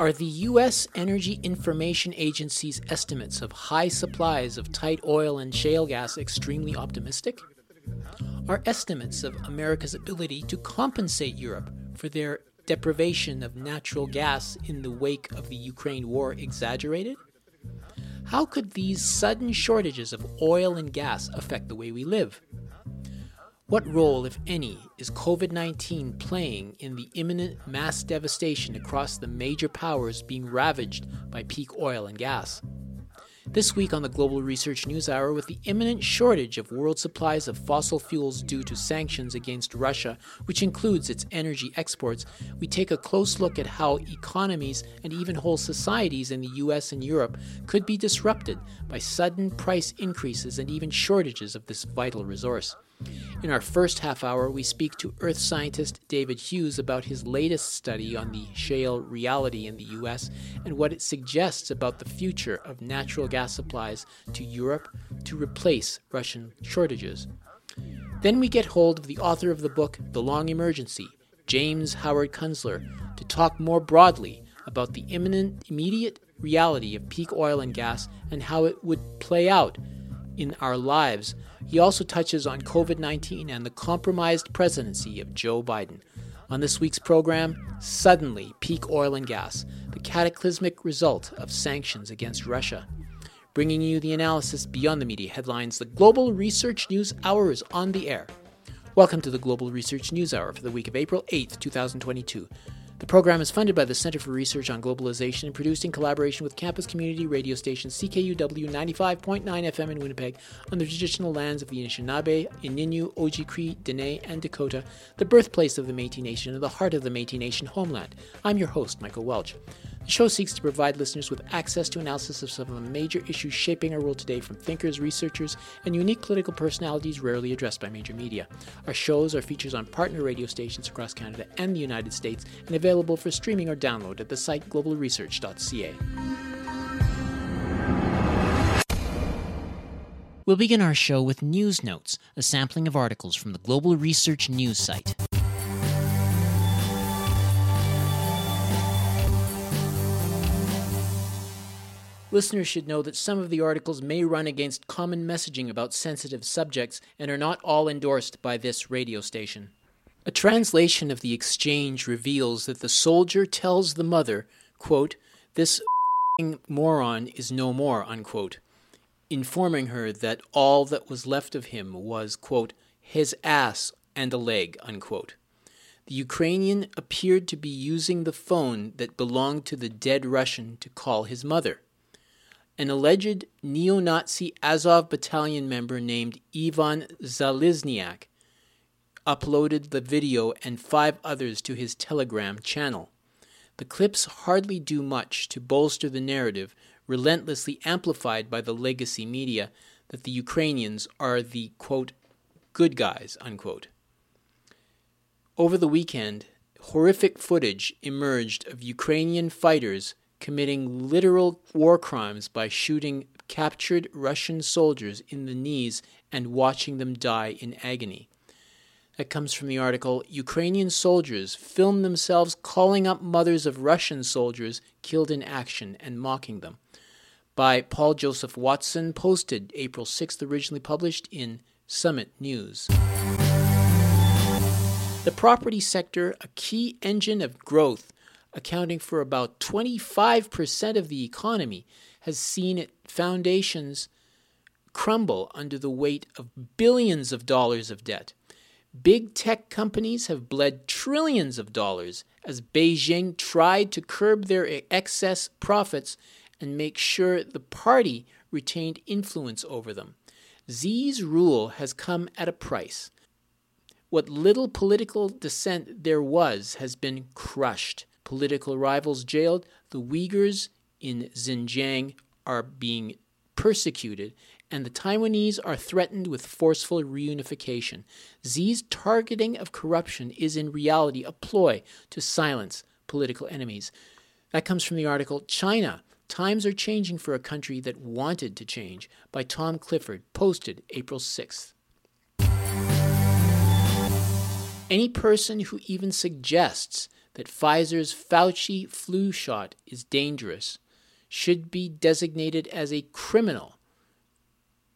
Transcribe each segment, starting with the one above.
Are the U.S. Energy Information Agency's estimates of high supplies of tight oil and shale gas extremely optimistic? Are estimates of America's ability to compensate Europe for their deprivation of natural gas in the wake of the Ukraine war exaggerated? How could these sudden shortages of oil and gas affect the way we live? What role, if any, is COVID 19 playing in the imminent mass devastation across the major powers being ravaged by peak oil and gas? This week on the Global Research News Hour, with the imminent shortage of world supplies of fossil fuels due to sanctions against Russia, which includes its energy exports, we take a close look at how economies and even whole societies in the US and Europe could be disrupted by sudden price increases and even shortages of this vital resource. In our first half hour, we speak to earth scientist David Hughes about his latest study on the shale reality in the US and what it suggests about the future of natural gas supplies to Europe to replace Russian shortages. Then we get hold of the author of the book The Long Emergency, James Howard Kunstler, to talk more broadly about the imminent, immediate reality of peak oil and gas and how it would play out in our lives he also touches on COVID 19 and the compromised presidency of Joe Biden. On this week's program, suddenly peak oil and gas, the cataclysmic result of sanctions against Russia. Bringing you the analysis beyond the media headlines, the Global Research News Hour is on the air. Welcome to the Global Research News Hour for the week of April 8th, 2022. The program is funded by the Center for Research on Globalization and produced in collaboration with campus community radio station CKUW 95.9 FM in Winnipeg on the traditional lands of the Anishinaabe, Ininu, Oji-Cree, Dene, and Dakota, the birthplace of the Métis Nation and the heart of the Métis Nation homeland. I'm your host, Michael Welch. The show seeks to provide listeners with access to analysis of some of the major issues shaping our world today from thinkers, researchers, and unique political personalities rarely addressed by major media. Our shows are features on partner radio stations across Canada and the United States and available for streaming or download at the site globalresearch.ca. We'll begin our show with news notes, a sampling of articles from the Global Research News site. Listeners should know that some of the articles may run against common messaging about sensitive subjects and are not all endorsed by this radio station. A translation of the exchange reveals that the soldier tells the mother, quote, This moron is no more, unquote, informing her that all that was left of him was, quote, his ass and a leg, unquote. The Ukrainian appeared to be using the phone that belonged to the dead Russian to call his mother an alleged neo Nazi Azov battalion member named Ivan Zalizniak uploaded the video and five others to his Telegram channel. The clips hardly do much to bolster the narrative, relentlessly amplified by the legacy media, that the Ukrainians are the quote, good guys, unquote. Over the weekend, horrific footage emerged of Ukrainian fighters committing literal war crimes by shooting captured Russian soldiers in the knees and watching them die in agony. That comes from the article Ukrainian soldiers film themselves calling up mothers of Russian soldiers killed in action and mocking them by Paul Joseph Watson, posted April 6th, originally published in Summit News. The property sector, a key engine of growth accounting for about 25% of the economy, has seen its foundations crumble under the weight of billions of dollars of debt. Big tech companies have bled trillions of dollars as Beijing tried to curb their excess profits and make sure the party retained influence over them. Xi's rule has come at a price. What little political dissent there was has been crushed political rivals jailed, the Uyghurs in Xinjiang are being persecuted, and the Taiwanese are threatened with forceful reunification. Xi's targeting of corruption is in reality a ploy to silence political enemies. That comes from the article China. Times are changing for a country that wanted to change by Tom Clifford, posted April 6th. Any person who even suggests that Pfizer's Fauci flu shot is dangerous should be designated as a criminal,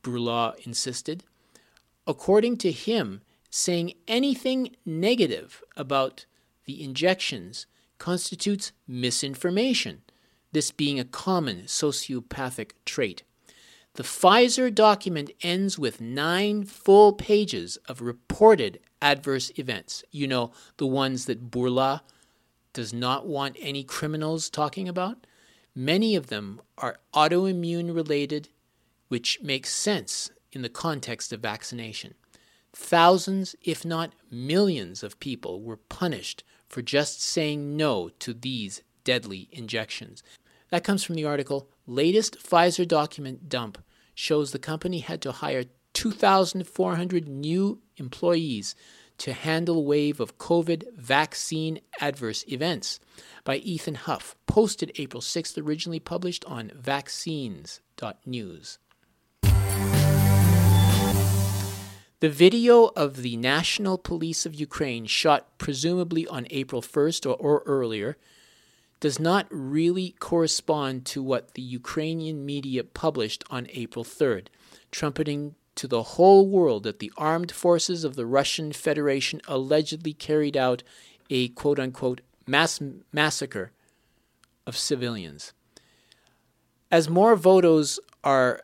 Bourla insisted. According to him, saying anything negative about the injections constitutes misinformation, this being a common sociopathic trait. The Pfizer document ends with nine full pages of reported adverse events. You know, the ones that Bourla does not want any criminals talking about. Many of them are autoimmune related, which makes sense in the context of vaccination. Thousands, if not millions, of people were punished for just saying no to these deadly injections. That comes from the article Latest Pfizer document dump shows the company had to hire 2,400 new employees to handle wave of COVID vaccine adverse events by Ethan Huff, posted April 6th, originally published on vaccines.news. The video of the National Police of Ukraine, shot presumably on April 1st or, or, earlier, does not really correspond to what the Ukrainian media published on April 3rd, trumpeting to the whole world that the armed forces of the Russian Federation allegedly carried out a quote unquote mass massacre of civilians. As more photos are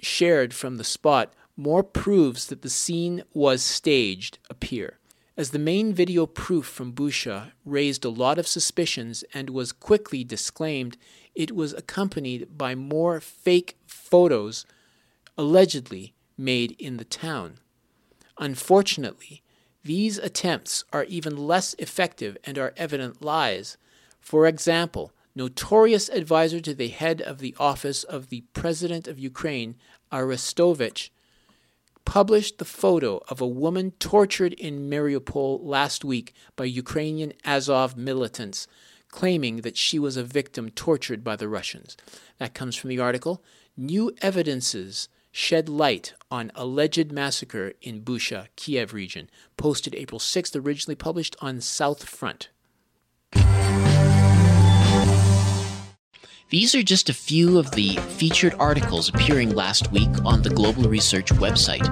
shared from the spot, more proofs that the scene was staged appear. As the main video proof from Busha raised a lot of suspicions and was quickly disclaimed, it was accompanied by more fake photos allegedly made in the town. Unfortunately, these attempts are even less effective and are evident lies. For example, notorious advisor to the head of the office of the President of Ukraine, Arestovich, published the photo of a woman tortured in Mariupol last week by Ukrainian Azov militants, claiming that she was a victim tortured by the Russians. That comes from the article New Evidences Shed Light on Alleged Massacre in Busha, Kiev region, posted April 6th, originally published on South Front. These are just a few of the featured articles appearing last week on the Global Research website.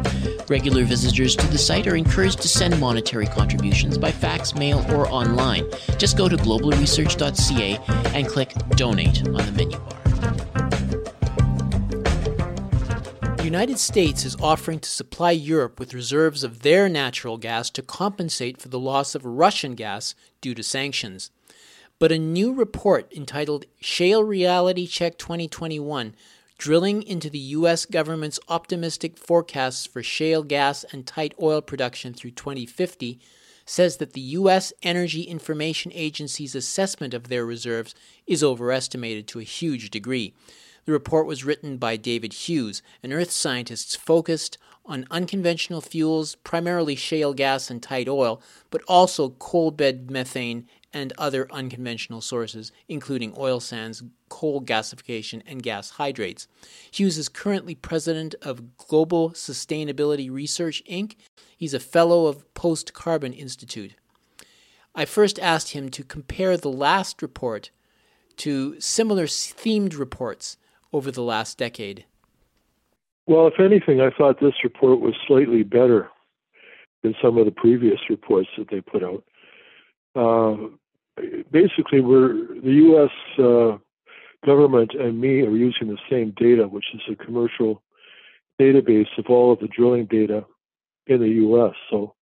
Regular visitors to the site are encouraged to send monetary contributions by fax, mail, or online. Just go to globalresearch.ca and click Donate on the menu bar. United States is offering to supply Europe with reserves of their natural gas to compensate for the loss of Russian gas due to sanctions. But a new report entitled Shale Reality Check 2021, drilling into the U.S. government's optimistic forecasts for shale gas and tight oil production through 2050, says that the U.S. Energy Information Agency's assessment of their reserves is overestimated to a huge degree. The report was written by David Hughes, an earth scientist focused on unconventional fuels, primarily shale gas and tight oil, but also coal bed methane and other unconventional sources, including oil sands, coal gasification, and gas hydrates. Hughes is currently president of Global Sustainability Research, Inc. He's a fellow of Post Carbon Institute. I first asked him to compare the last report to similar themed reports over the last decade. Well, if anything, I thought this report was slightly better than some of the previous reports that they put out. Uh, basically, we're the U.S. Uh, government and me are using the same data, which is a commercial database of all of the drilling data in the U.S. So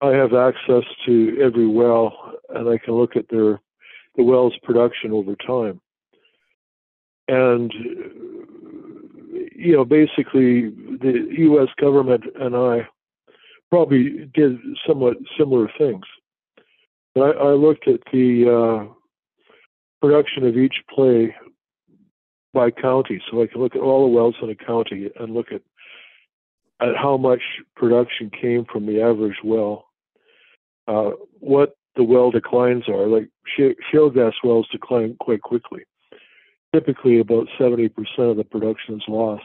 I have access to every well, and I can look at their the well's production over time. And you know, basically, the U.S. government and I probably did somewhat similar things. I, I looked at the uh, production of each play by county, so I can look at all the wells in a county and look at at how much production came from the average well, uh, what the well declines are. Like shale gas wells decline quite quickly. Typically, about 70% of the production is lost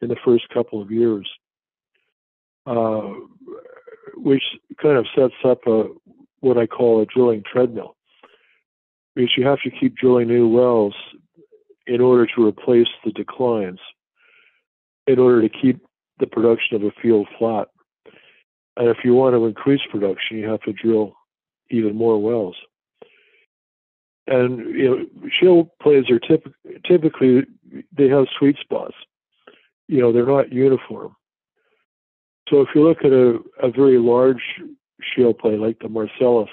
in the first couple of years, uh, which kind of sets up a what I call a drilling treadmill, because you have to keep drilling new wells in order to replace the declines, in order to keep the production of a field flat. And if you want to increase production, you have to drill even more wells. And you know, shale plays are typ- typically they have sweet spots. You know, they're not uniform. So if you look at a, a very large shale play like the Marcellus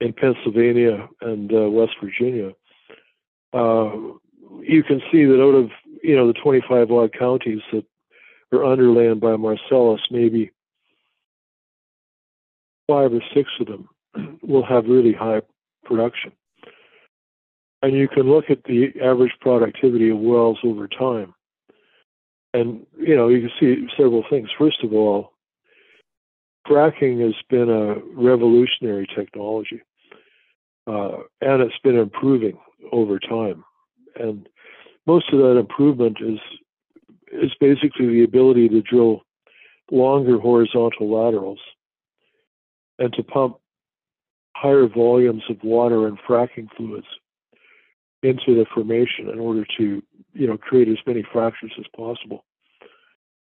in Pennsylvania and uh, West Virginia, uh, you can see that out of you know the 25 odd counties that are underlain by Marcellus, maybe five or six of them will have really high production. And you can look at the average productivity of wells over time. And, you know, you can see several things. First of all, fracking has been a revolutionary technology, uh, and it's been improving over time. And most of that improvement is is basically the ability to drill longer horizontal laterals and to pump higher volumes of water and fracking fluids into the formation in order to, you know, create as many fractures as possible.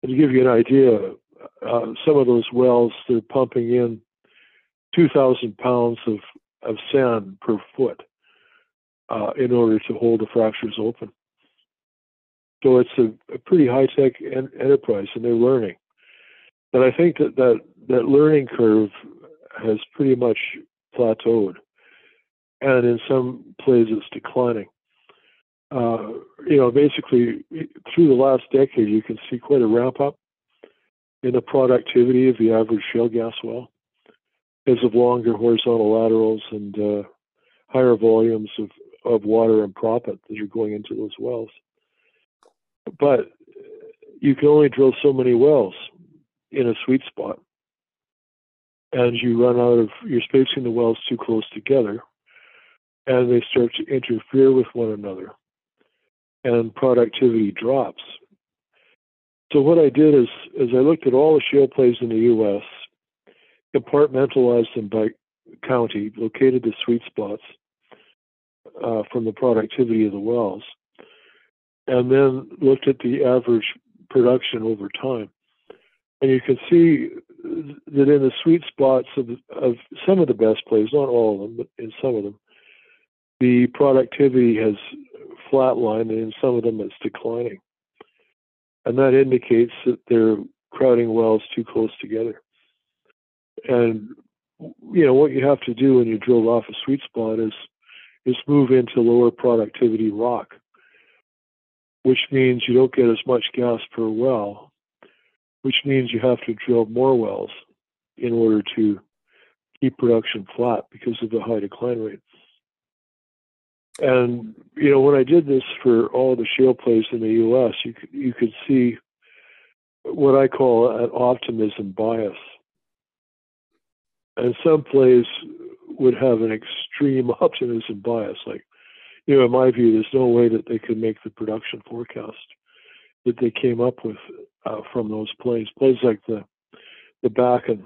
And to give you an idea, uh, some of those wells they're pumping in 2,000 pounds of, of sand per foot uh, in order to hold the fractures open. So it's a, a pretty high tech en- enterprise, and they're learning. But I think that, that that learning curve has pretty much plateaued and in some places it's declining. Uh, you know, basically through the last decade, you can see quite a ramp up in the productivity of the average shale gas well because of longer horizontal laterals and uh, higher volumes of, of water and proppant that are going into those wells. But you can only drill so many wells in a sweet spot. And you run out of, you're spacing the wells too close together and they start to interfere with one another, and productivity drops. So what I did is, is I looked at all the shale plays in the U.S., compartmentalized them by county, located the sweet spots uh, from the productivity of the wells, and then looked at the average production over time. And you can see that in the sweet spots of, of some of the best plays, not all of them, but in some of them, the productivity has flatlined, and in some of them it's declining. And that indicates that they're crowding wells too close together. And you know what you have to do when you drill off a sweet spot is is move into lower productivity rock, which means you don't get as much gas per well, which means you have to drill more wells in order to keep production flat because of the high decline rate. And you know, when I did this for all the shale plays in the U.S., you you could see what I call an optimism bias. And some plays would have an extreme optimism bias. Like, you know, in my view, there's no way that they could make the production forecast that they came up with uh, from those plays. Plays like the the Bakken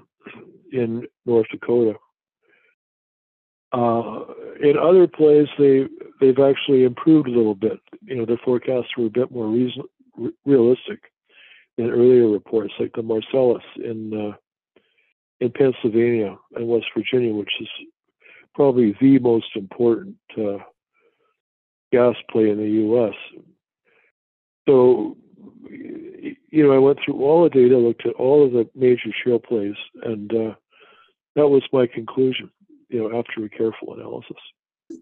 in North Dakota uh, in other plays, they they've actually improved a little bit. You know, their forecasts were a bit more reason, realistic than earlier reports, like the Marcellus in uh, in Pennsylvania and West Virginia, which is probably the most important uh, gas play in the U.S. So, you know, I went through all the data, looked at all of the major shale plays, and uh, that was my conclusion you know, after a careful analysis.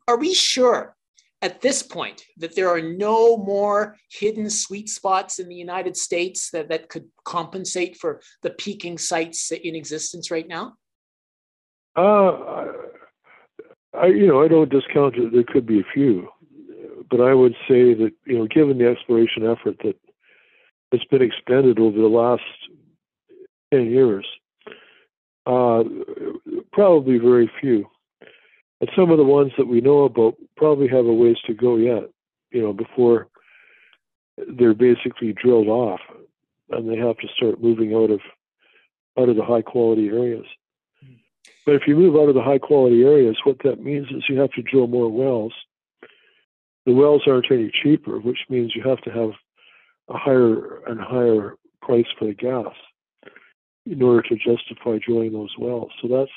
Are we sure at this point that there are no more hidden sweet spots in the United States that, that could compensate for the peaking sites in existence right now? Uh, I, you know, I don't discount that There could be a few, but I would say that you know, given the exploration effort that has been expended over the last ten years, uh, probably very few. And some of the ones that we know about probably have a ways to go yet, you know, before they're basically drilled off and they have to start moving out of out of the high quality areas. Hmm. But if you move out of the high quality areas, what that means is you have to drill more wells. The wells aren't any cheaper, which means you have to have a higher and higher price for the gas in order to justify drilling those wells. So that's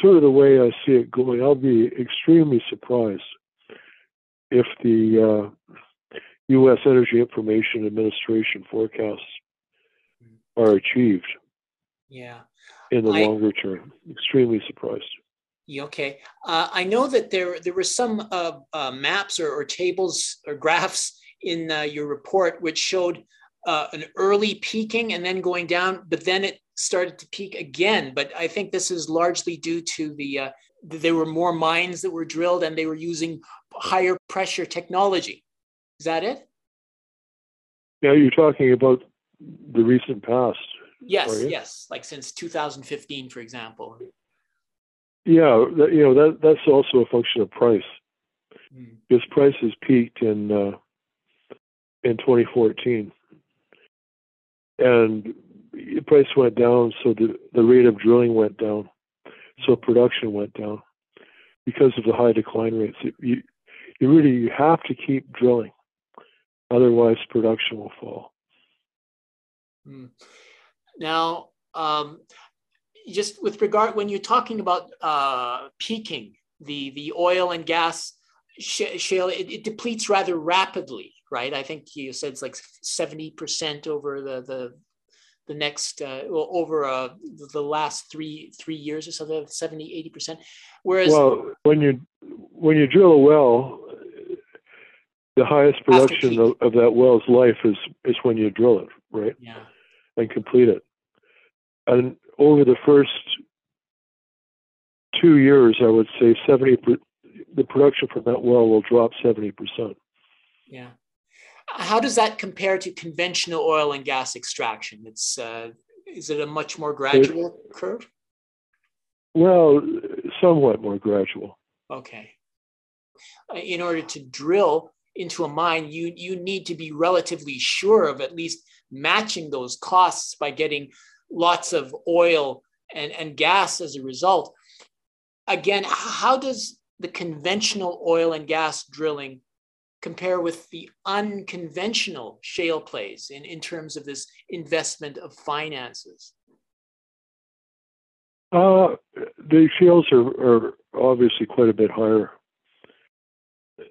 sort of the way I see it going. I'll be extremely surprised if the uh, U.S. Energy Information Administration forecasts are achieved. Yeah. In the I, longer term, extremely surprised. Okay, uh, I know that there there were some uh, uh, maps or, or, tables or graphs in uh, your report which showed uh, an early peaking and then going down, but then it started to peak again. But I think this is largely due to the uh, there were more mines that were drilled and they were using higher pressure technology. Is that it? Yeah, you're talking about the recent past. Yes, yes, like since 2015, for example. Yeah, that, you know that that's also a function of price, mm. because prices peaked in uh, in 2014, and the price went down, so the the rate of drilling went down, so production went down because of the high decline rates. It, you you really you have to keep drilling, otherwise production will fall. Mm. Now, um, just with regard when you're talking about uh, peaking, the the oil and gas shale, it, it, depletes rather rapidly, right? I think you said it's like seventy percent over the the the next uh, well, over uh, the last three three years or so, 70, 80 percent. Whereas, well, when you when you drill a well, the highest production of, of that well's life is is when you drill it, right? Yeah. And complete it. And over the first two years, I would say 70 the production from that well will drop 70%. Yeah. How does that compare to conventional oil and gas extraction? It's uh, is it a much more gradual it, curve? Well, somewhat more gradual. Okay. Uh, in order to drill into a mine, you you need to be relatively sure of at least matching those costs by getting lots of oil and, and gas as a result. Again, how does the conventional oil and gas drilling compare with the unconventional shale plays in, in terms of this investment of finances? Uh, the shales are, are obviously quite a bit higher.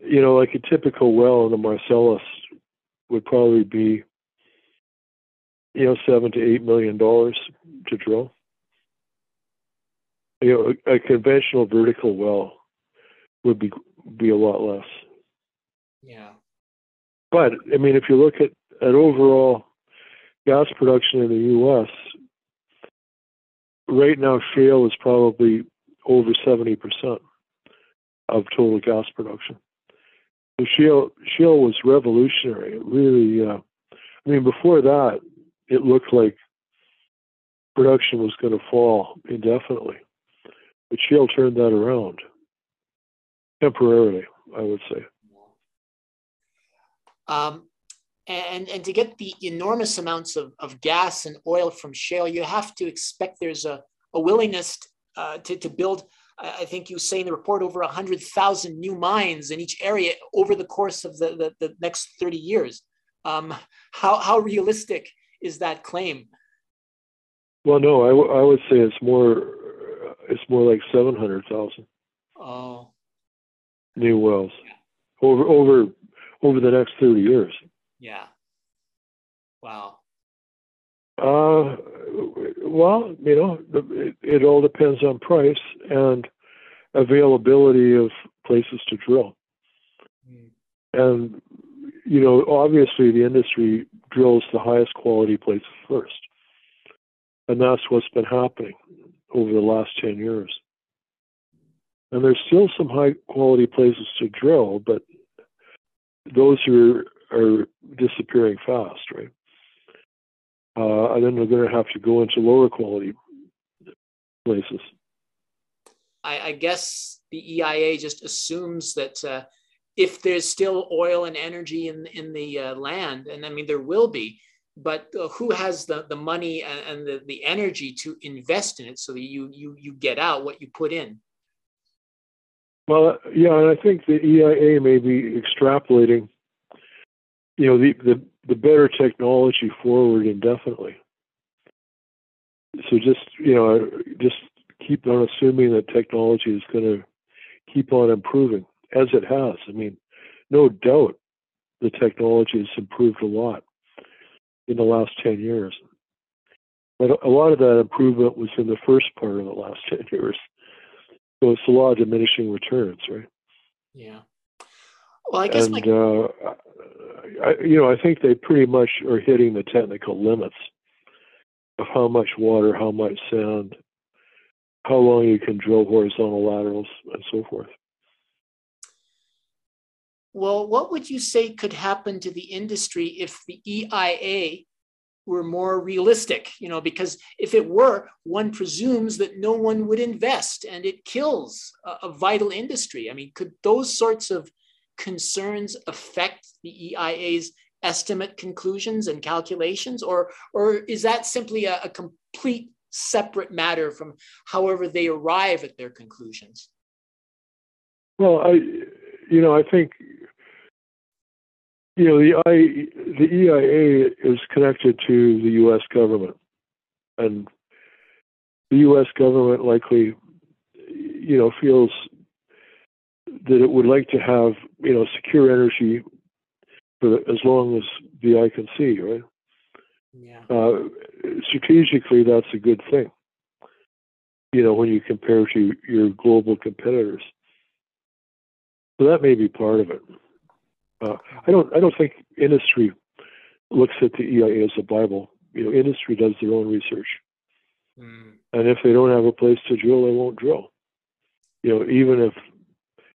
You know, like a typical well in the Marcellus would probably be you know, seven to eight million dollars to drill. You know, a, a, conventional vertical well would be be a lot less. Yeah. But I mean, if you look at at overall gas production in the U.S., right now shale is probably over seventy percent of total gas production. So shale shale was revolutionary. It really, uh, I mean, before that, it looked like production was going to fall indefinitely. But Shale turned that around temporarily, I would say. Um, and, and to get the enormous amounts of, of gas and oil from shale, you have to expect there's a, a willingness uh, to, to build, I think you say in the report, over 100,000 new mines in each area over the course of the, the, the next 30 years. Um, how, how realistic is that claim? Well, no, I, w- I would say it's more it's more like seven hundred thousand. Oh. New wells over over over the next thirty years. Yeah. Wow. Uh, well, you know, it, it all depends on price and availability of places to drill. Mm. And you know, obviously the industry drills the highest quality places first. And that's what's been happening over the last 10 years. And there's still some high quality places to drill, but those are, are disappearing fast, right? Uh, and then they're going to have to go into lower quality places. I, I guess the EIA just assumes that uh, if there's still oil and energy in in the uh, land, and I mean there will be, but uh, who has the, the money and, and, the, the energy to invest in it so that you, you, you get out what you put in? Well, yeah, and I think the EIA may be extrapolating, you know, the, the, the better technology forward indefinitely. So just, you know, just keep on assuming that technology is going to keep on improving as it has. I mean, no doubt the technology has improved a lot in the last 10 years. But a lot of that improvement was in the first part of the last 10 years. So it's a law of diminishing returns, right? Yeah. Well, I guess and, my... uh, I, you know, I think they pretty much are hitting the technical limits of how much water, how much sand, how long you can drill horizontal laterals, and so forth. Well, what would you say could happen to the industry if the EIA were more realistic? You know, because if it were, one presumes that no one would invest and it kills a, a vital industry. I mean, could those sorts of concerns affect the EIA's estimate conclusions and calculations, or or is that simply a, a complete separate matter from however they arrive at their conclusions? Well, I, you know, I think you know, the, I, the EIA is connected to the U.S. government, and the U.S. government likely, you know, feels that it would like to have, you know, secure energy for the, as long as the eye can see, right? Yeah. Uh, strategically, that's a good thing. You know, when you compare to your global competitors, so that may be part of it. Uh, I don't. I don't think industry looks at the EIA as a bible. You know, industry does their own research, mm. and if they don't have a place to drill, they won't drill. You know, even if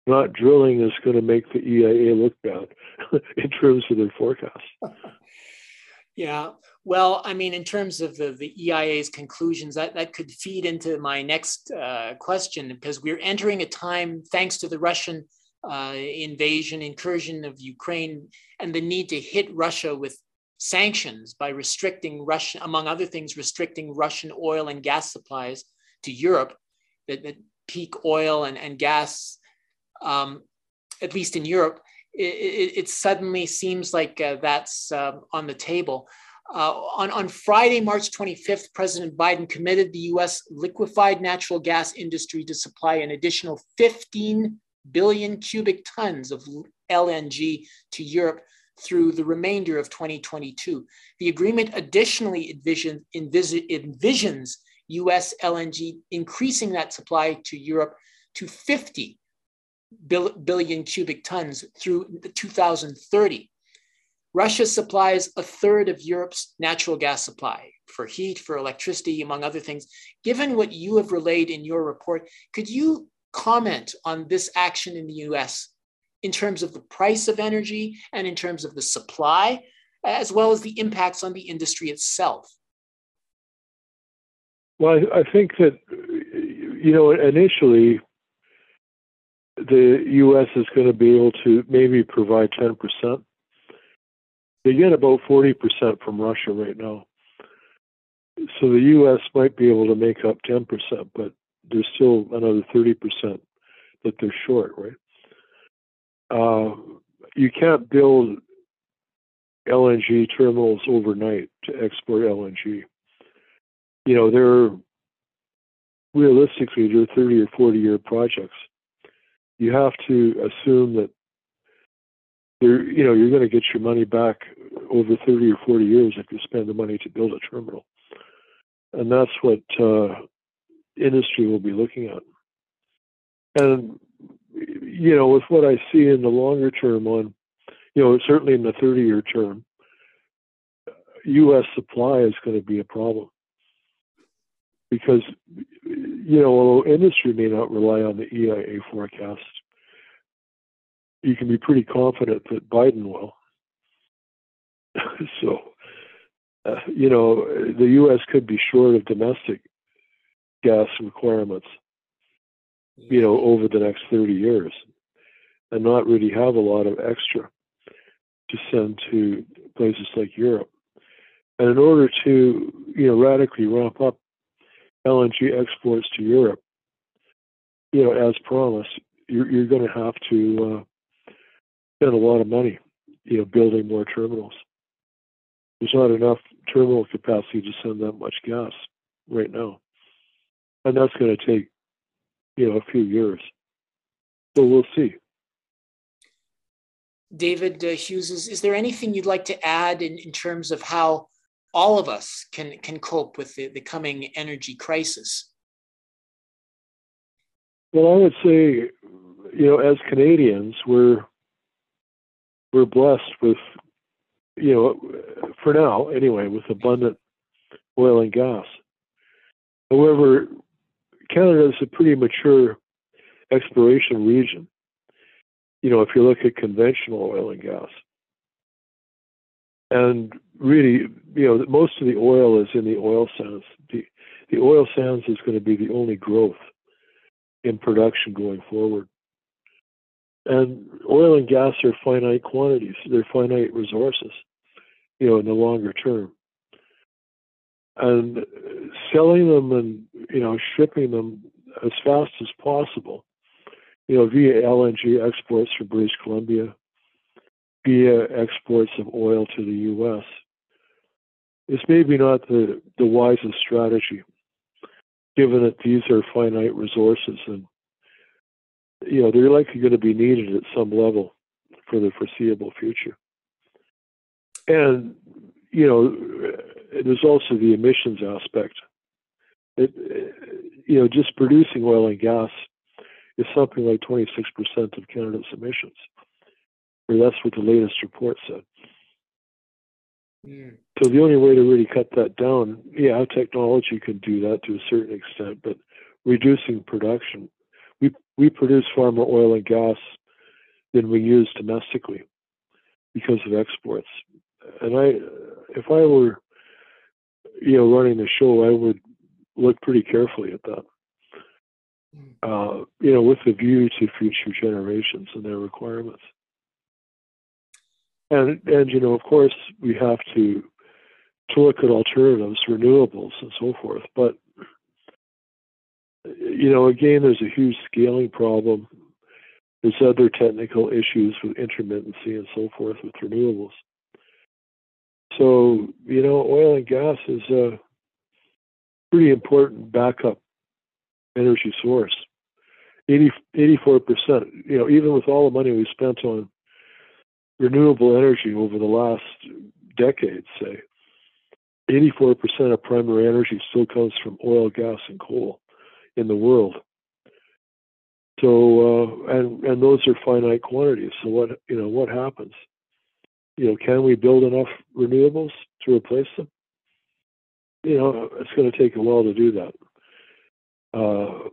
not drilling is going to make the EIA look bad in terms of their forecast. yeah. Well, I mean, in terms of the, the EIA's conclusions, that, that could feed into my next uh, question because we're entering a time, thanks to the Russian uh, invasion, incursion of Ukraine, and the need to hit Russia with sanctions by restricting Russian, among other things, restricting Russian oil and gas supplies to Europe, that, that peak oil and, and gas, um, at least in Europe, it, it, it suddenly seems like uh, that's uh, on the table. Uh, on, on Friday, March 25th, President Biden committed the US liquefied natural gas industry to supply an additional 15 billion cubic tons of LNG to Europe through the remainder of 2022. The agreement additionally envision, envis- envisions US LNG increasing that supply to Europe to 50 billion cubic tons through 2030. Russia supplies a third of Europe's natural gas supply for heat, for electricity, among other things. Given what you have relayed in your report, could you comment on this action in the US in terms of the price of energy and in terms of the supply, as well as the impacts on the industry itself? Well, I, think that, you know, initially, the U.S. is going to be able to maybe provide 10%. They get about 40% from Russia right now. So the U.S. might be able to make up 10%, but there's still another 30% that they're short, right? Uh, you can't build LNG terminals overnight to export LNG. You know, they're realistically they're 30 or 40 year projects. You have to assume that you know, you're going to get your money back over 30 or 40 years if you spend the money to build a terminal. And that's what uh, industry will be looking at. And you know, with what I see in the longer term on, you know, certainly in the 30 year term, U.S. supply is going to be a problem because, you know, although industry may not rely on the EIA forecast, you can be pretty confident that Biden will. so, uh, you know, the U.S. could be short of domestic gas requirements, you know, over the next 30 years and not really have a lot of extra to send to places like Europe. And in order to, you know, radically ramp up LNG exports to Europe, you know, as promised, you're, you're going to have to uh, spend a lot of money, you know, building more terminals. There's not enough terminal capacity to send that much gas right now, and that's going to take, you know, a few years. So we'll see. David uh, Hughes, is, is there anything you'd like to add in, in terms of how all of us can, can cope with the, the coming energy crisis? Well, I would say, you know, as Canadians, we're we're blessed with, you know, for now anyway, with abundant oil and gas. However, Canada is a pretty mature exploration region. You know, if you look at conventional oil and gas, and really, you know, most of the oil is in the oil sands. The, the oil sands is going to be the only growth in production going forward. And oil and gas are finite quantities, they're finite resources, you know, in the longer term. And selling them and, you know, shipping them as fast as possible, you know, via LNG exports from British Columbia, via exports of oil to the U.S. is maybe not the, the wisest strategy, given that these are finite resources and you know they're likely going to be needed at some level for the foreseeable future. And you know, there's also the emissions aspect. It, you know, just producing oil and gas is something like 26% of Canada's emissions or that's what the latest report said. Mm. So the only way to really cut that down, yeah, technology can do that to a certain extent, but reducing production, we we produce far more oil and gas than we use domestically because of exports. And I, if I were, you know, running the show, I would look pretty carefully at that. Mm. Uh, you know, with a view to future generations and their requirements and and you know of course we have to to look at alternatives renewables and so forth but you know again there's a huge scaling problem there's other technical issues with intermittency and so forth with renewables so you know oil and gas is a pretty important backup energy source 80, 84% you know even with all the money we spent on renewable energy over the last decade, say, 84% of primary energy still comes from oil, gas, and coal in the world. So, uh, and and those are finite quantities. So what you know, what happens? You know, can we build enough renewables to replace them? You know, it's going to take a while to do that. Uh,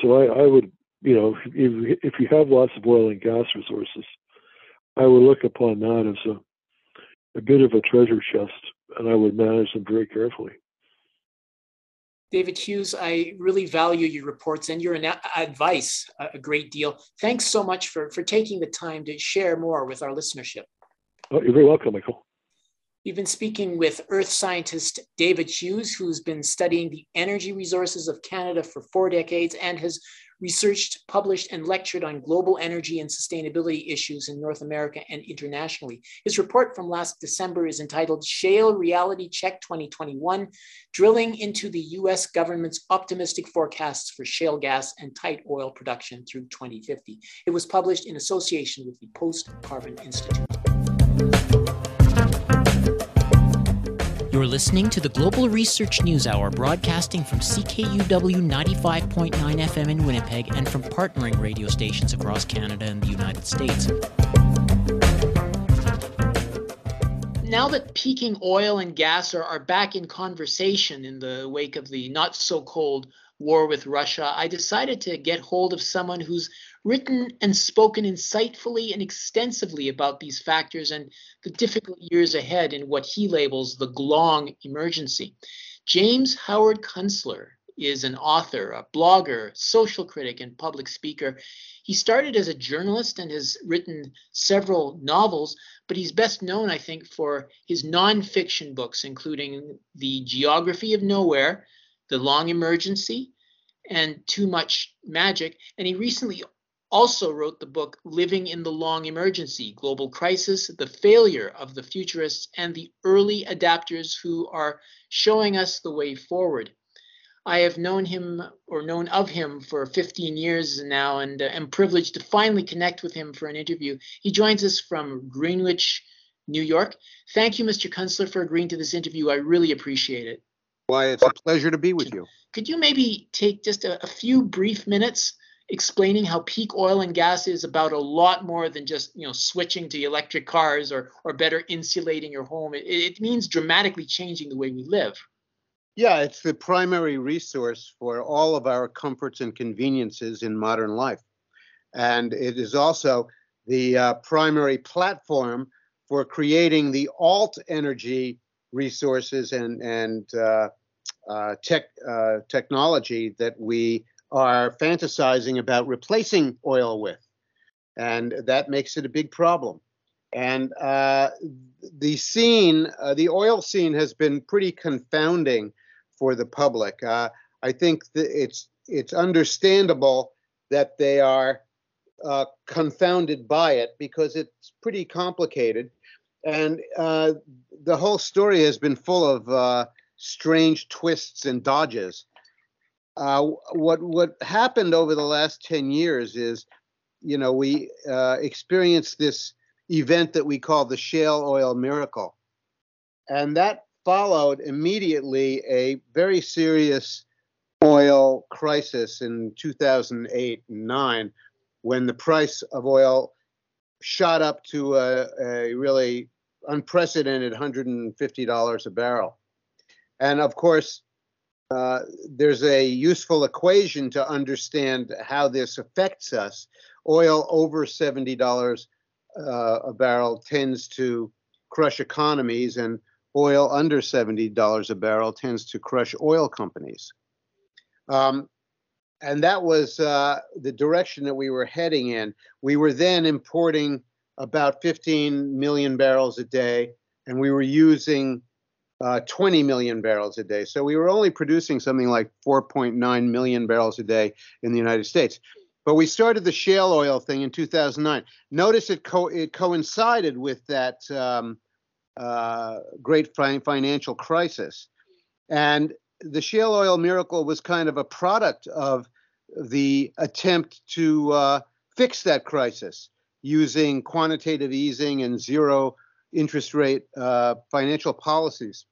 so I, I would, you know, if, if you have lots of oil and gas resources, I would look upon that as a, a bit of a treasure chest, and I would manage them very carefully. David Hughes, I really value your reports and your advice a great deal. Thanks so much for, for taking the time to share more with our listenership. Oh, you're very welcome, Michael. We've been speaking with earth scientist David Hughes, who's been studying the energy resources of Canada for four decades and has researched, published, and lectured on global energy and sustainability issues in North America and internationally. His report from last December is entitled Shale Reality Check 2021 Drilling into the US government's optimistic forecasts for shale gas and tight oil production through 2050. It was published in association with the Post Carbon Institute. You're listening to the Global Research News Hour, broadcasting from CKUW 95.9 FM in Winnipeg and from partnering radio stations across Canada and the United States. Now that peaking oil and gas are, are back in conversation in the wake of the not so cold war with Russia, I decided to get hold of someone who's written and spoken insightfully and extensively about these factors and the difficult years ahead in what he labels the Long emergency. James Howard Kunstler is an author, a blogger, social critic, and public speaker. He started as a journalist and has written several novels, but he's best known, I think, for his nonfiction books, including The Geography of Nowhere, The Long Emergency, and Too Much Magic. And he recently also wrote the book Living in the Long Emergency Global Crisis, the Failure of the Futurists, and the Early Adapters Who Are Showing Us the Way Forward. I have known him or known of him for 15 years now and uh, am privileged to finally connect with him for an interview. He joins us from Greenwich, New York. Thank you, Mr. Kunstler, for agreeing to this interview. I really appreciate it. Why, it's a pleasure to be with you. Could you maybe take just a, a few brief minutes explaining how peak oil and gas is about a lot more than just you know switching to electric cars or or better insulating your home. It, it means dramatically changing the way we live. Yeah, it's the primary resource for all of our comforts and conveniences in modern life, and it is also the uh, primary platform for creating the alt energy resources and and uh, uh, tech uh, technology that we are fantasizing about replacing oil with. And that makes it a big problem. And uh, the scene, uh, the oil scene has been pretty confounding for the public. Uh, I think that it's it's understandable that they are uh, confounded by it because it's pretty complicated, and uh, the whole story has been full of uh, strange twists and dodges. Uh, what what happened over the last 10 years is, you know, we uh, experienced this event that we call the shale oil miracle. And that followed immediately a very serious oil crisis in 2008 and 9 when the price of oil shot up to a, a really unprecedented $150 a barrel. And of course, uh, there's a useful equation to understand how this affects us. Oil over $70 uh, a barrel tends to crush economies, and oil under $70 a barrel tends to crush oil companies. Um, and that was uh, the direction that we were heading in. We were then importing about 15 million barrels a day, and we were using uh, 20 million barrels a day. So we were only producing something like 4.9 million barrels a day in the United States. But we started the shale oil thing in 2009. Notice it, co- it coincided with that um, uh, great fi- financial crisis. And the shale oil miracle was kind of a product of the attempt to uh, fix that crisis using quantitative easing and zero interest rate uh, financial policies.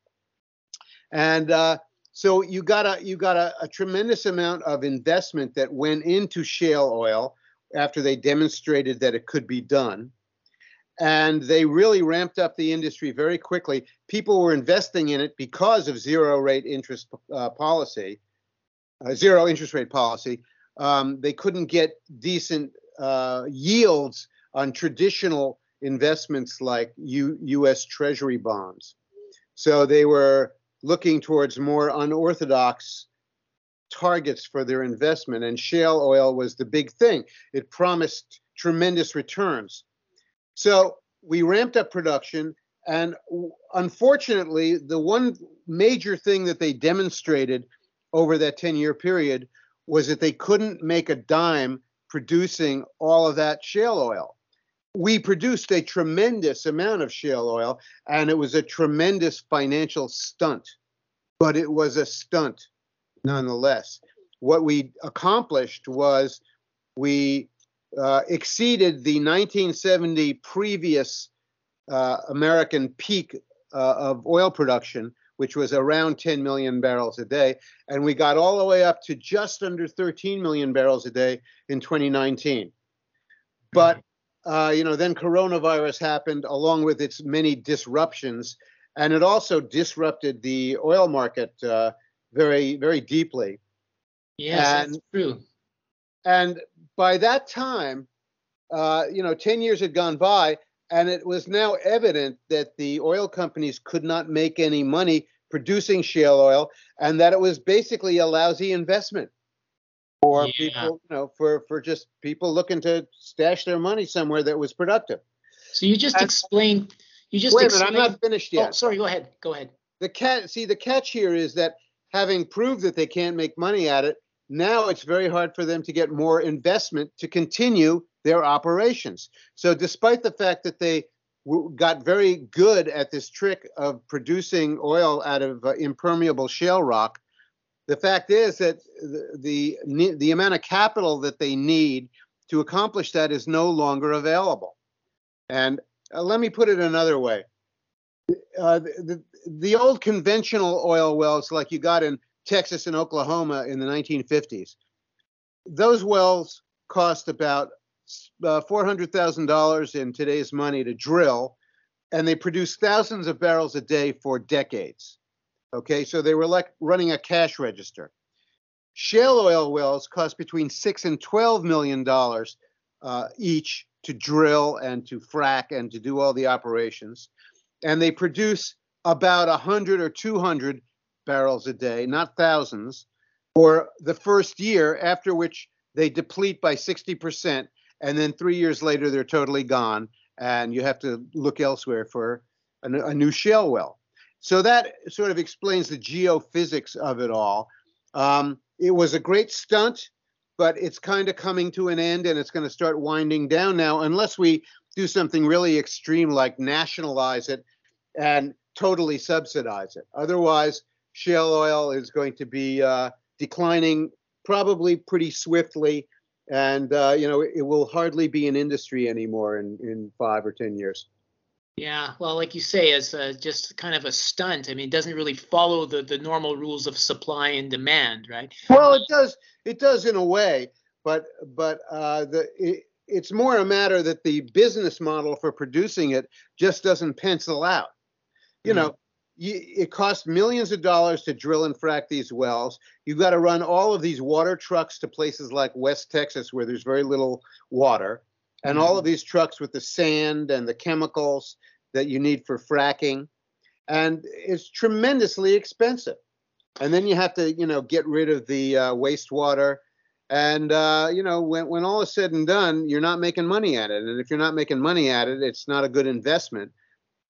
And uh, so you got a you got a, a, tremendous amount of investment that went into shale oil after they demonstrated that it could be done. And they really ramped up the industry very quickly. People were investing in it because of zero rate interest uh, policy, uh, zero interest rate policy. Um, they couldn't get decent uh, yields on traditional investments like U- U.S. Treasury bonds. So they were looking towards more unorthodox targets for their investment, and shale oil was the big thing. It promised tremendous returns. So we ramped up production, and unfortunately, the one major thing that they demonstrated over that 10 year period was that they couldn't make a dime producing all of that shale oil we produced a tremendous amount of shale oil, and it was a tremendous financial stunt, but it was a stunt nonetheless. What we accomplished was we uh, exceeded the 1970 previous uh, American peak uh, of oil production, which was around 10 million barrels a day, and we got all the way up to just under 13 million barrels a day in 2019. But uh, you know, then coronavirus happened along with its many disruptions, and it also disrupted the oil market uh, very, very deeply. Yes, and, that's true. And by that time, uh, you know, 10 years had gone by, and it was now evident that the oil companies could not make any money producing shale oil, and that it was basically a lousy investment for Yeah. people, you know, for for just people looking to stash their money somewhere that was productive. So you just explained. You just Wait a minute, explained. I'm not finished Oh, yet. sorry. Go ahead. Go ahead. the cat see the catch here is that having proved that they can't make money at it now it's very hard for them to get more investment to continue their operations so despite the fact that they got very good at this trick of producing oil out of uh, impermeable shale rock the fact is that the, the the amount of capital that they need to accomplish that is no longer available and uh, let me put it another way uh, the, the, old conventional oil wells like you got in Texas and Oklahoma in the 1950s, those wells cost about uh, $400,000 in today's money to drill, and they produced thousands of barrels a day for decades. Okay, so they were like running a cash register. Shale oil wells cost between six and 12 million dollars uh, each to drill and to frack and to do all the operations and they produce about a 100 or 200 barrels a day, not thousands, for the first year, after which they deplete by 60%. And then three years later, they're totally gone. And you have to look elsewhere for a, a new shale well. So that sort of explains the geophysics of it all. Um, it was a great stunt, but it's kind of coming to an end and it's going to start winding down now, unless we do something really extreme like nationalize it and totally subsidize it. Otherwise, shale oil is going to be uh, declining probably pretty swiftly, and uh, you know it will hardly be an industry anymore in, in five or ten years. Yeah, well, like you say, it's uh, just kind of a stunt. I mean, it doesn't really follow the, the normal rules of supply and demand, right? Well, it does. It does in a way, but but uh, the it, it's more a matter that the business model for producing it just doesn't pencil out. You know, you, it costs millions of dollars to drill and frack these wells. You've got to run all of these water trucks to places like West Texas where there's very little water, and all of these trucks with the sand and the chemicals that you need for fracking, and it's tremendously expensive. And then you have to, you know, get rid of the uh, wastewater. And uh, you know, when when all is said and done, you're not making money at it. And if you're not making money at it, it's not a good investment.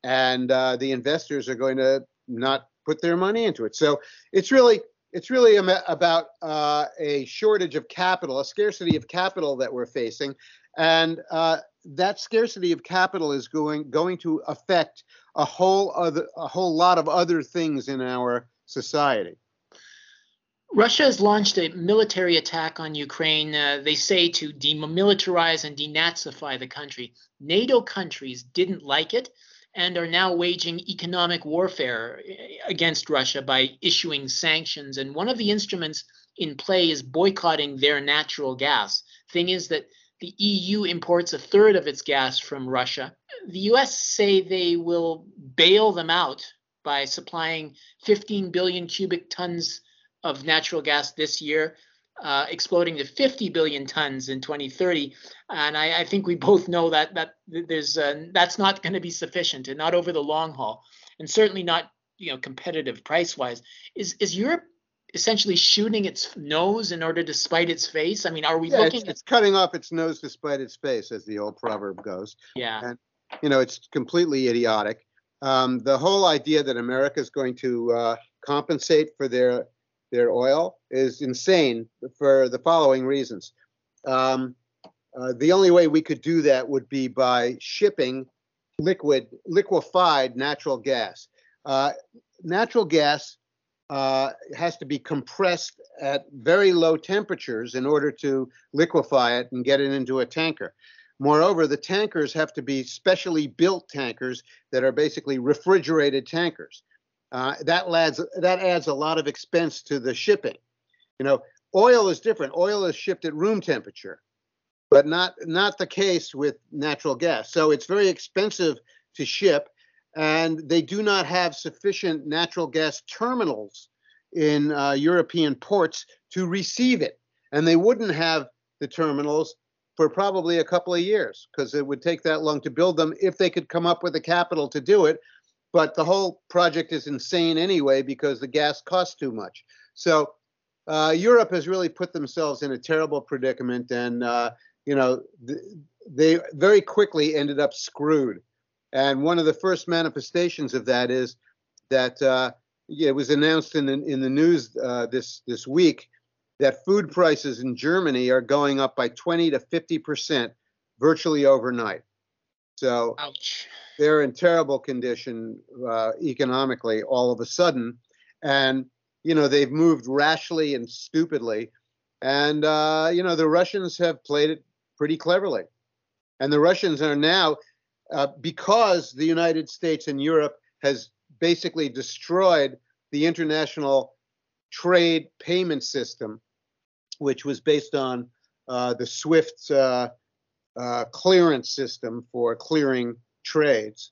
And uh, the investors are going to not put their money into it. So it's really it's really about uh, a shortage of capital, a scarcity of capital that we're facing, and uh, that scarcity of capital is going going to affect a whole other a whole lot of other things in our society. Russia has launched a military attack on Ukraine, uh, they say to demilitarize and denazify the country. NATO countries didn't like it and are now waging economic warfare eh, against Russia by issuing sanctions. And one of the instruments in play is boycotting their natural gas. Thing is that the EU imports a third of its gas from Russia. The US say they will bail them out by supplying 15 billion cubic tons of natural gas this year, uh, exploding to 50 billion tons in 2030. And I, I think we both know that that there's uh, that's not going to be sufficient, and not over the long haul, and certainly not you know competitive price wise. Is is Europe essentially shooting its nose in order to spite its face? I mean, are we Yeah, looking it's, at it's cutting off its nose to spite its face, as the old proverb goes. yeah? You know, it's completely idiotic. Um, the whole idea that America is going to uh, compensate for their their oil is insane for the following reasons. Um, uh, the only way we could do that would be by shipping liquid, liquefied natural gas. Uh, natural gas uh, has to be compressed at very low temperatures in order to liquefy it and get it into a tanker. Moreover, the tankers have to be specially built tankers that are basically refrigerated tankers. Uh, that adds that adds a lot of expense to the shipping. You know, oil is different. Oil is shipped at room temperature, but not not the case with natural gas. So it's very expensive to ship, and they do not have sufficient natural gas terminals in uh, European ports to receive it, and they wouldn't have the terminals for probably a couple of years because it would take that long to build them if they could come up with the capital to do it but the whole project is insane anyway because the gas costs too much. So uh, Europe has really put themselves in a terrible predicament, and uh, you know th- they very quickly ended up screwed. And one of the first manifestations of that is that uh, it was announced in the in the news uh, this this week that food prices in Germany are going up by 20 to 50 percent virtually overnight. So Ouch. they're in terrible condition uh, economically all of a sudden, and you know they've moved rashly and stupidly, and uh, you know the Russians have played it pretty cleverly, and the Russians are now uh, because the United States and Europe has basically destroyed the international trade payment system, which was based on uh, the SWIFT uh, uh, clearance system for clearing trades.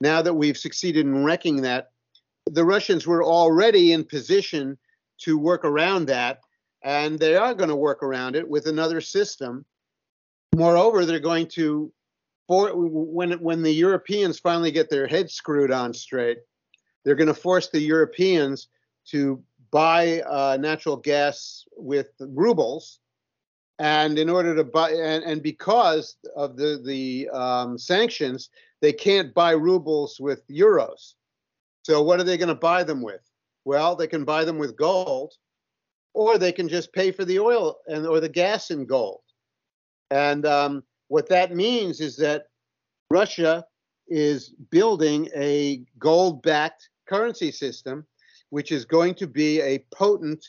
Now that we've succeeded in wrecking that, the Russians were already in position to work around that, and they are going to work around it with another system. Moreover, they're going to, for when when the Europeans finally get their heads screwed on straight, they're going to force the Europeans to buy uh, natural gas with rubles. And in order to buy and, and because of the the um, sanctions they can't buy rubles with euros. So what are they going to buy them with? Well they can buy them with gold or they can just pay for the oil and or the gas in gold. And um, what that means is that russia is building a gold backed currency system which is going to be a potent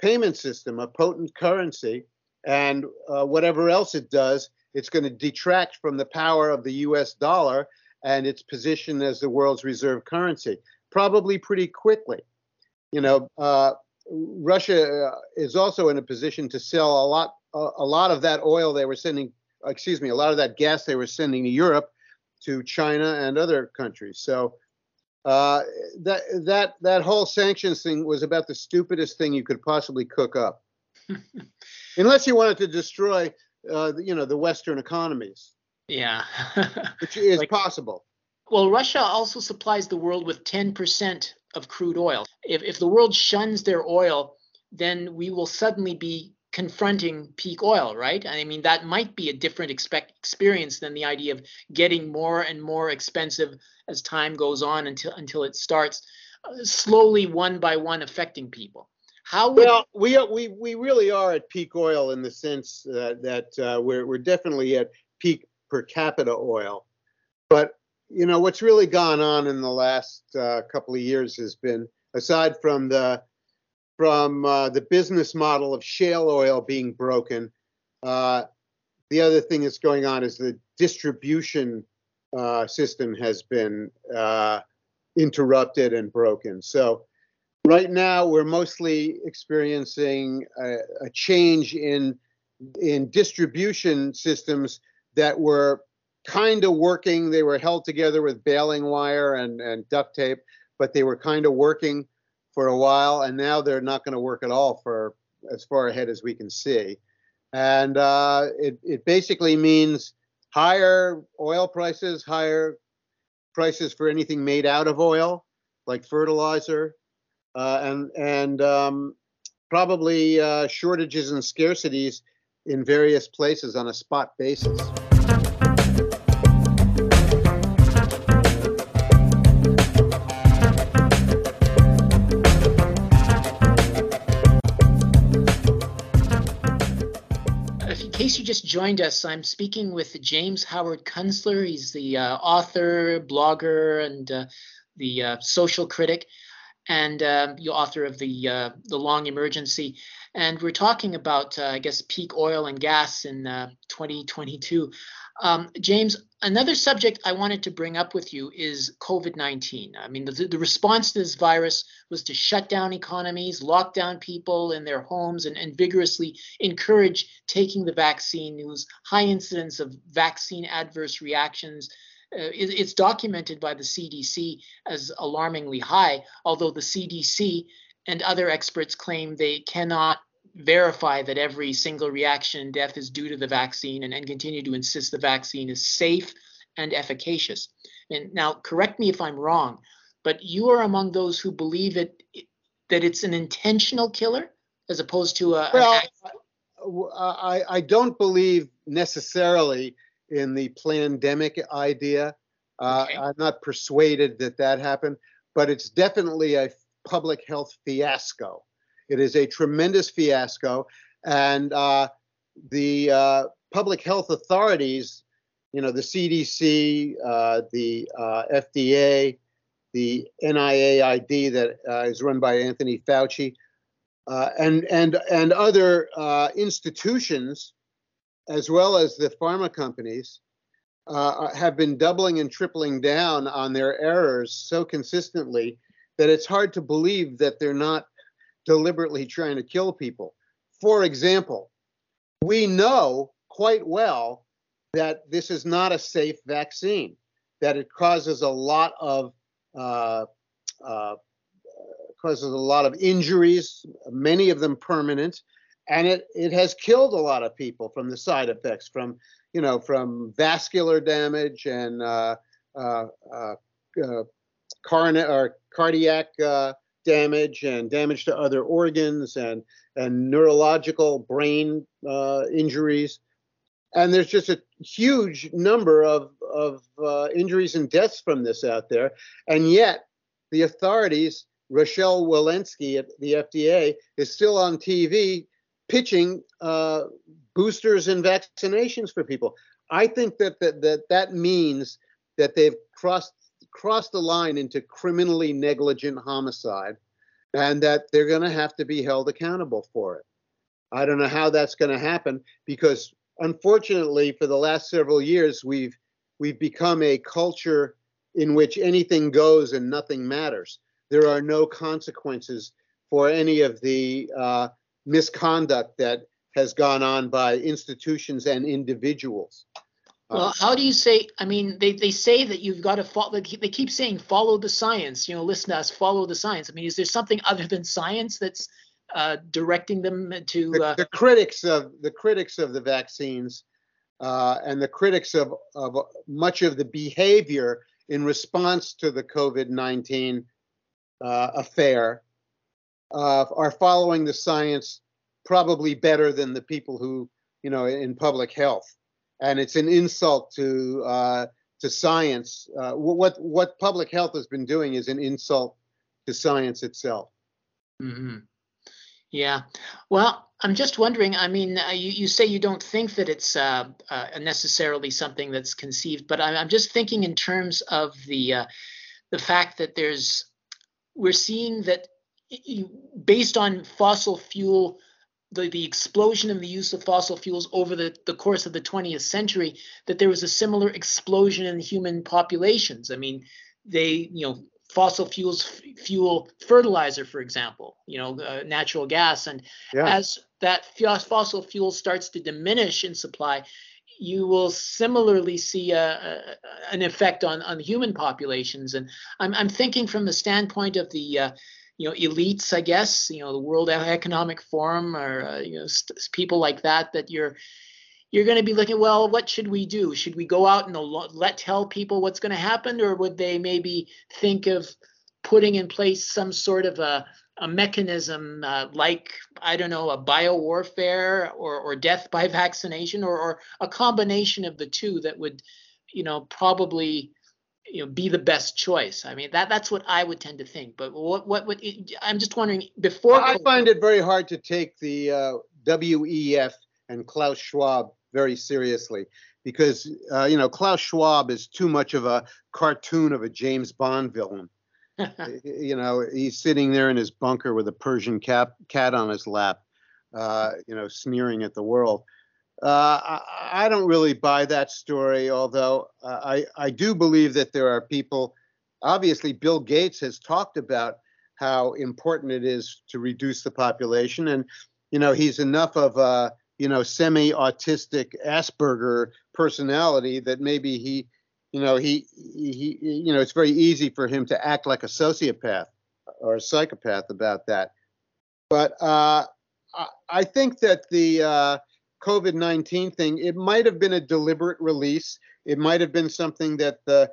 payment system a potent currency and uh, whatever else it does, it's going to detract from the power of the US dollar and its position as the world's reserve currency, probably pretty quickly. You know, uh, Russia uh, is also in a position to sell a lot, a lot of that oil they were sending, excuse me, a lot of that gas they were sending to Europe, to China and other countries. So uh, that that that whole sanctions thing was about the stupidest thing you could possibly cook up. unless you wanted to destroy, uh, you know, the Western economies. Yeah. which is like, possible. Well, Russia also supplies the world with 10% of crude oil. If, if the world shuns their oil, then we will suddenly be confronting peak oil, right? I mean, that might be a different expect experience than the idea of getting more and more expensive as time goes on until until it starts uh, slowly one by one affecting people. How would well we we we really are at peak oil in the sense uh, that uh, we're we're definitely at peak per capita oil, but you know what's really gone on in the last uh, couple of years has been aside from the from uh, the business model of shale oil being broken, uh, the other thing that's going on is the distribution uh, system has been interrupted and broken. So right now we're mostly experiencing a, a, change in in distribution systems that were kind of working. They were held together with baling wire and, and duct tape but they were kind of working for a while and now they're not going to work at all for as far ahead as we can see and uh, it, it basically means higher oil prices higher prices for anything made out of oil like fertilizer uh, and and um, probably uh, shortages and scarcities in various places on a spot basis. Just joined us, I'm speaking with James Howard Kunstler. He's the uh, author, blogger, and uh, the uh, social critic and uh, the author of the uh, the Long Emergency, and we're talking about uh, I guess peak oil and gas in uh, 2022. Um, James, another subject I wanted to bring up with you is COVID-19. I mean, the, the response to this virus was to shut down economies, lock down people in their homes, and, and vigorously encourage taking the vaccine. There was high incidence of vaccine adverse reactions uh, it's documented by the CDC as alarmingly high, although the CDC and other experts claim they cannot verify that every single reaction and death is due to the vaccine and, and continue to insist the vaccine is safe and efficacious. And now, correct me if I'm wrong, but you are among those who believe it that it's an intentional killer as opposed to a. Well, I, I don't believe necessarily in the pandemic idea. Uh, okay. I'm not persuaded that that happened, but it's definitely a public health fiasco. It is a tremendous fiasco, and uh, the uh, public health authorities, you know, the CDC, uh, the uh, FDA, the NIAID that uh, is run by Anthony Fauci, uh, and and and other institutions, as well as the pharma companies, have been doubling and tripling down on their errors so consistently that it's hard to believe that they're not deliberately trying to kill people. For example, we know quite well that this is not a safe vaccine, that it causes a lot of uh, uh, causes a lot of injuries, many of them permanent, and it it has killed a lot of people from the side effects, from you know from vascular damage and uh, uh, uh, uh carna- or cardiac damage and damage to other organs and and neurological brain injuries and there's just a huge number of of uh, injuries and deaths from this out there, and yet the authorities, Rochelle Walensky at the FDA, is still on TV pitching uh, boosters and vaccinations for people. I think that that that, that means that they've crossed crossed the line into criminally negligent homicide, and that they're going to have to be held accountable for it. I don't know how that's going to happen because unfortunately, for the last several years, we've we've become a culture in which anything goes and nothing matters. There are no consequences for any of the uh, misconduct that has gone on by institutions and individuals. Well, how do you say? I mean, they, they say that you've got to follow. They keep saying follow the science. You know, listen to us, follow the science. I mean, is there something other than science that's uh, directing them to the, uh, the, critics of the critics of the vaccines uh, and the critics of, of much of the behavior in response to the COVID-19 uh, affair uh, are following the science probably better than the people who you know in public health, and it's an insult to uh, to science. what what public health has been doing is an insult to science itself. Mm-hmm. Yeah. Well, I'm just wondering. I mean, uh, you, you say you don't think that it's uh, uh, necessarily something that's conceived, but I'm, I'm just thinking in terms of the uh, the fact that there's we're seeing that based on fossil fuel, the, the explosion in the use of fossil fuels over the, the course of the 20th century, that there was a similar explosion in human populations. I mean, they, you know, fossil fuels fuel fertilizer, for example, you know, uh, natural gas. And yeah. as that fossil fuel starts to diminish in supply, you will similarly see a, a, an effect on, on human populations. And I'm, I'm thinking from the standpoint of the uh, you know elites, I guess, you know, the World Economic Forum or uh, you know st- people like that. That you're you're going to be looking, well, what should we do? Should we go out and let tell people what's going to happen, or would they maybe think of putting in place some sort of a, a mechanism uh, like I don't know, a biowarfare or, or death by vaccination, or, or a combination of the two that would, you know, probably you know be the best choice i mean that that's what i would tend to think but what what would i'm just wondering before i find it very hard to take the uh, wef and klaus schwab very seriously because uh, you know Klaus Schwab is too much of a cartoon of a James Bond villain. you know, he's sitting there in his bunker with a Persian cat cat on his lap, uh, you know, sneering at the world. Uh, I, I, don't really buy that story, although uh, I, I do believe that there are people. Obviously, Bill Gates has talked about how important it is to reduce the population, and you know he's enough of a you know, semi-autistic Asperger personality that maybe he, you know, he, he, you know, it's very easy for him to act like a sociopath or a psychopath about that. But uh, I think that the uh, COVID-19 thing, it might have been a deliberate release. It might have been something that the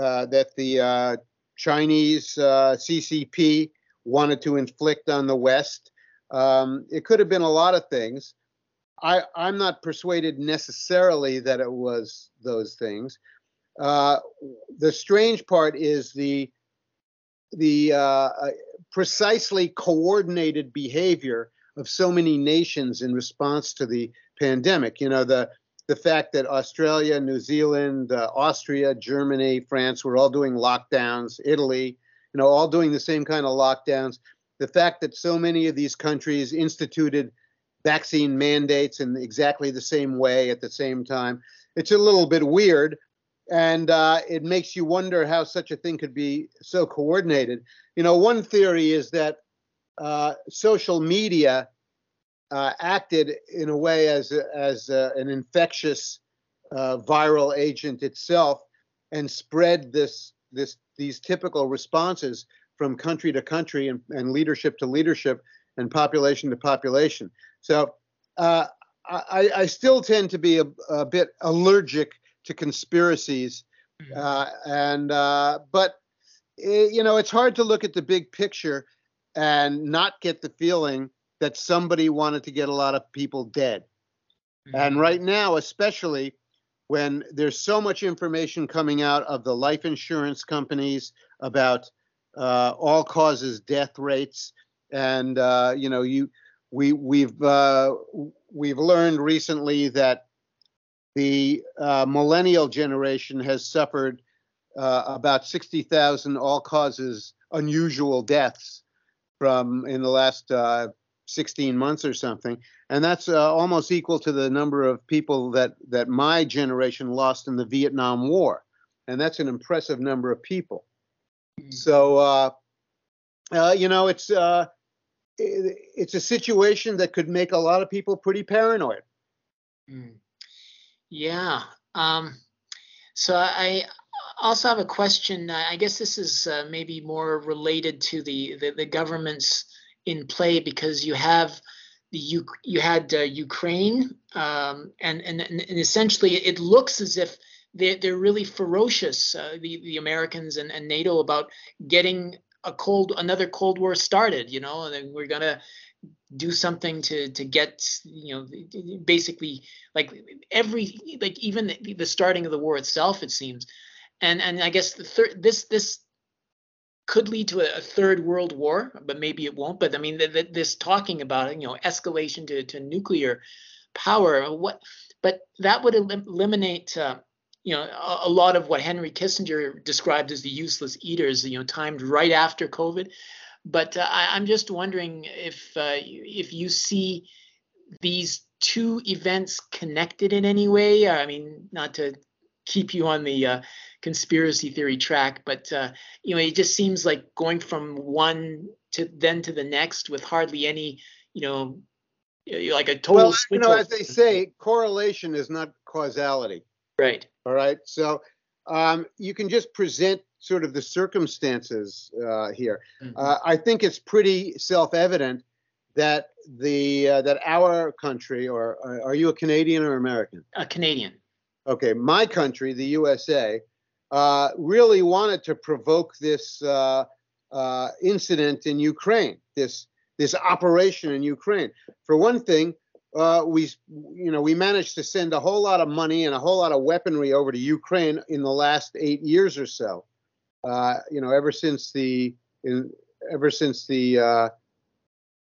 uh, that the uh, Chinese uh, CCP wanted to inflict on the West. Um, it could have been a lot of things. I, am not persuaded necessarily that it was those things. Uh, the strange part is the the uh, uh, precisely coordinated behavior of so many nations in response to the pandemic. You know, the the fact that Australia, New Zealand, uh, Austria, Germany, France were all doing lockdowns, Italy, you know, all doing the same kind of lockdowns. The fact that so many of these countries instituted vaccine mandates in exactly the same way at the same time. It's a little bit weird, and uh, it makes you wonder how such a thing could be so coordinated. You know, one theory is that uh, social media uh, acted in a way as a, as a, an infectious uh, viral agent itself and spread this this these typical responses from country to country and, and leadership to leadership and population to population. So uh, I, I, still tend to be a, a bit allergic to conspiracies, mm-hmm. uh, and uh, but it, eh, you know it's hard to look at the big picture and not get the feeling that somebody wanted to get a lot of people dead. Mm-hmm. And right now, especially when there's so much information coming out of the life insurance companies about uh, all causes death rates, and uh, you know, you we we've uh, we've learned recently that the uh, millennial generation has suffered uh, about 60,000 all causes unusual deaths from in the last uh, 16 months or something, and that's uh, almost equal to the number of people that that my generation lost in the Vietnam War, and that's an impressive number of people. Mm-hmm. So, uh, uh, you know, it's uh, it, it's a situation that could make a lot of people pretty paranoid. Mm. Yeah. Um, so I also have a question. I guess this is uh, maybe more related to the, the, the government's in play because you have the you you had uh, Ukraine um, and, and and essentially it looks as if they're, they're really ferocious uh, the the Americans and, and NATO about getting a cold another Cold War started. You know, and we're gonna do something to to get you know basically like every like even the, the starting of the war itself it seems and and i guess the third this this could lead to a, a, third world war, but maybe it won't. But I mean, th- th- this talking about you know escalation to, to nuclear power, what? But that would elim- eliminate uh, you know a, a, lot of what Henry Kissinger described as the useless eaters. You know, timed right after COVID. But uh, I, am just wondering if uh, if you see these two events connected in any way. I mean, not to keep you on the uh, conspiracy theory track, but uh, you know, it just seems like going from one to then to the next with hardly any, you know, like a total. Well, you know, as they say, correlation is not causality. Right. All right. So um, you can just present sort of the circumstances uh, here. Mm-hmm. Uh, I think it's pretty self-evident that the uh, that our country, or uh, are you a Canadian or American? A Canadian. Okay, my country, the USA, uh, really wanted to provoke this uh, uh, incident in Ukraine, this this operation in Ukraine. For one thing, uh, we you know we managed to send a whole lot of money and a whole lot of weaponry over to Ukraine in the last eight years or so. Uh, you know, ever since the in, ever since the uh,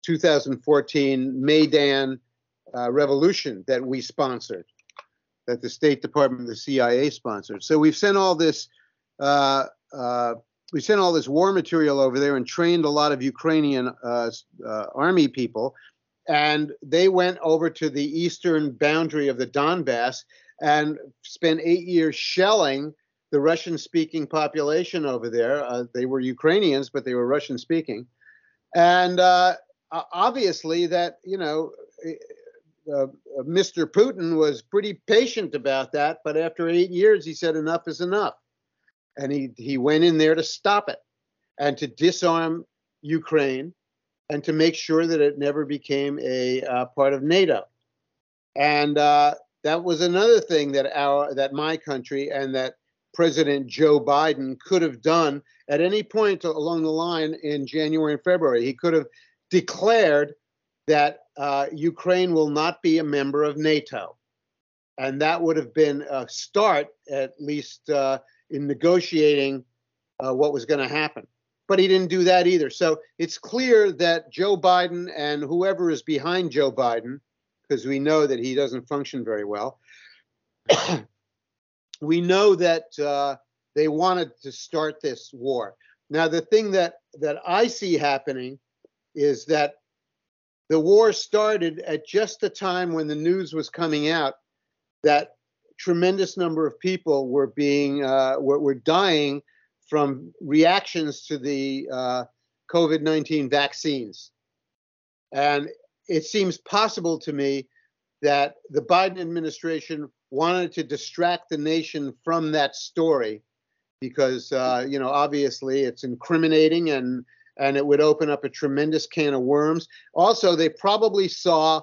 2014 Maidan revolution that we sponsored that the State Department the CIA sponsored. So we've sent all this uh, uh, we sent all this war material over there and trained a lot of Ukrainian uh, uh, army people, and they went over to the eastern boundary of the Donbass and spent eight years shelling the Russian-speaking population over there. Uh, they were Ukrainians, but they were Russian-speaking, and uh, obviously that you know uh, uh Mr. Putin was pretty patient about that, but after eight years, he said enough is enough, and he he went in there to stop it and to disarm Ukraine and to make sure that it never became a uh, part of NATO. And uh, that was another thing that our that my country and that President Joe Biden could have done at any point along the line in January and February. He could have declared that uh, Ukraine will not be a member of NATO. And that would have been a start, at least uh, in negotiating uh, what was going to happen. But he didn't do that either. So it's clear that Joe Biden and whoever is behind Joe Biden, because we know that he doesn't function very well, we know that uh, they wanted to start this war. Now, the thing that, that I see happening is that the war started at just the time when the news was coming out that tremendous number of people were being uh, were, were, dying from reactions to the uh, COVID-19 vaccines, and it seems possible to me that the Biden administration wanted to distract the nation from that story because uh, you know obviously it's incriminating and and it would open up a tremendous can of worms. Also, they probably saw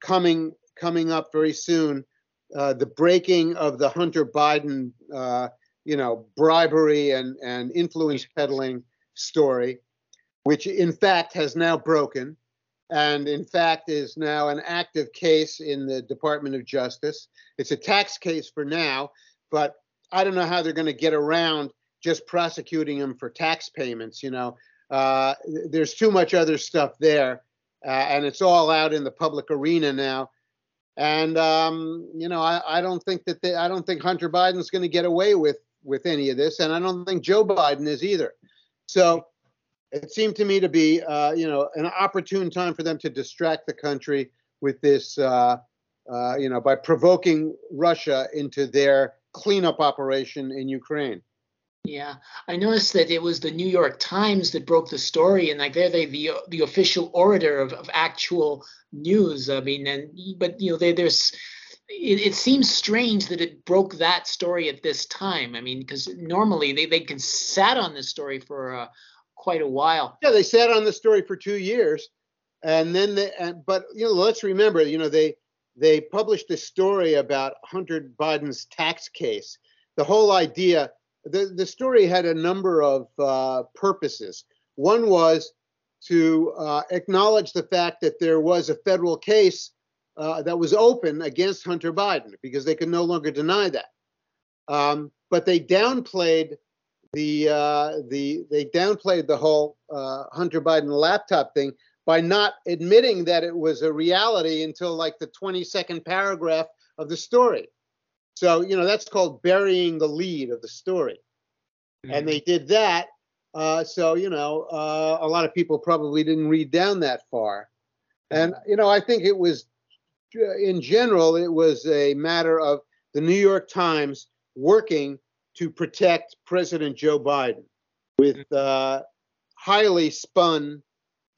coming coming up very soon uh, the breaking of the Hunter Biden, uh, you know, bribery and and influence peddling story, which in fact has now broken, and in fact is now an active case in the Department of Justice. It's a tax case for now, but I don't know how they're going to get around just prosecuting him for tax payments. You know, uh, there's too much other stuff there, uh, and it's all out in the public arena now. And um, you know, I, I, don't think that they, I don't think Hunter Biden's going to get away with with any of this, and I don't think Joe Biden is either. So it seemed to me to be, uh, you know, an opportune time for them to distract the country with this, uh, uh, you know, by provoking Russia into their cleanup operation in Ukraine. Yeah, I noticed that it was the New York Times that broke the story, and like they're the the, the official orator of, of actual news. I mean, and but you know, they, there's it, it, seems strange that it broke that story at this time. I mean, because normally they they can sat on this story for uh, quite a while. Yeah, they sat on the story for two years, and then they. And, but you know, let's remember, you know, they they published a story about Hunter Biden's tax case. The whole idea the, the story had a number of uh, purposes. One was to uh, acknowledge the fact that there was a federal case uh, that was open against Hunter Biden because they could no longer deny that. Um, but they downplayed the uh, the they downplayed the whole uh, Hunter Biden laptop thing by not admitting that it was a reality until like the 22nd paragraph of the story. So, you know, that's called burying the lead of the story. Mm-hmm. And they did that. Uh, so, you know, uh, a lot of people probably didn't read down that far. And, you know, I think it was, uh, in general, it was a matter of the New York Times working to protect President Joe Biden with mm-hmm. uh, highly spun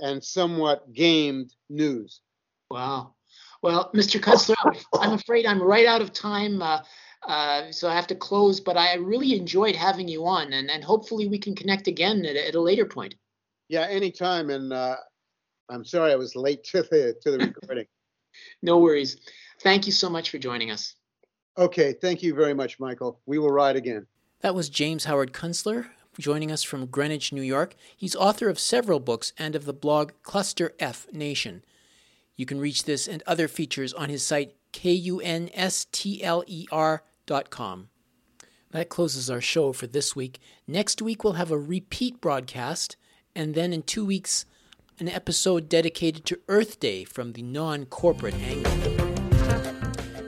and somewhat gamed news. Wow. Well, Mr. Kunstler, I'm afraid I'm right out of time. Uh, uh, so I have to close, but I really enjoyed having you on, and, and hopefully we can connect again at, at a later point. Yeah, anytime. And uh, I'm sorry I was late to the to the recording. no worries. Thank you so much for joining us. Okay, thank you very much, Michael. We will ride again. That was James Howard Kunstler joining us from Greenwich, New York. He's author of several books and of the blog Cluster F Nation. You can reach this and other features on his site, kunstler.com. That closes our show for this week. Next week, we'll have a repeat broadcast, and then in two weeks, an episode dedicated to Earth Day from the non corporate angle.